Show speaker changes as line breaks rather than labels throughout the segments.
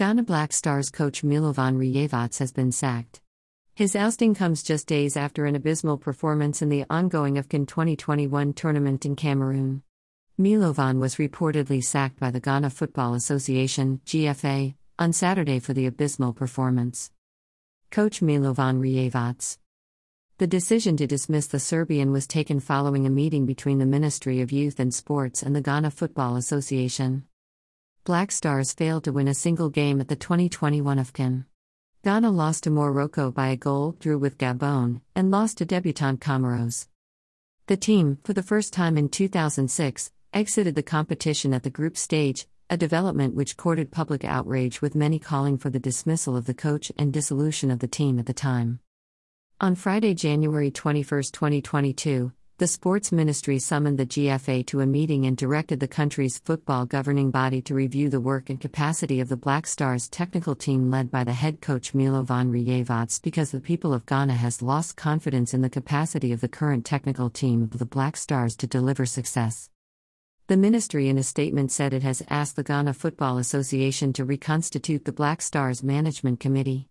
Ghana Black Stars coach Milovan Rajevac has been sacked. His ousting comes just days after an abysmal performance in the ongoing AFCON 2021 tournament in Cameroon. Milovan was reportedly sacked by the Ghana Football Association (GFA) on Saturday for the abysmal performance. Coach Milovan Rajevac. The decision to dismiss the Serbian was taken following a meeting between the Ministry of Youth and Sports and the Ghana Football Association. Black Stars failed to win a single game at the 2021 AFCON. Ghana lost to Morocco by a goal, drew with Gabon, and lost to debutant Comoros. The team, for the first time in 2006, exited the competition at the group stage, a development which courted public outrage with many calling for the dismissal of the coach and dissolution of the team at the time. On Friday, January 21, 2022, the Sports Ministry summoned the GFA to a meeting and directed the country's football governing body to review the work and capacity of the Black Stars technical team led by the head coach Milovan Rajevac because the people of Ghana has lost confidence in the capacity of the current technical team of the Black Stars to deliver success. The ministry in a statement said it has asked the Ghana Football Association to reconstitute the Black Stars Management Committee.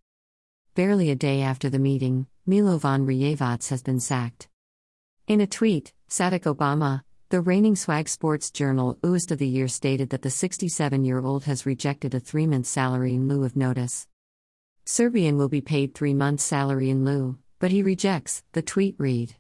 Barely a day after the meeting, Milovan Rajevac has been sacked. In a tweet, Sadek Obama, the reigning Swag Sports Journal Oost of the Year stated that the 67 year old has rejected a three month salary in lieu of notice. Serbian will be paid three months' salary in lieu, but he rejects, the tweet read.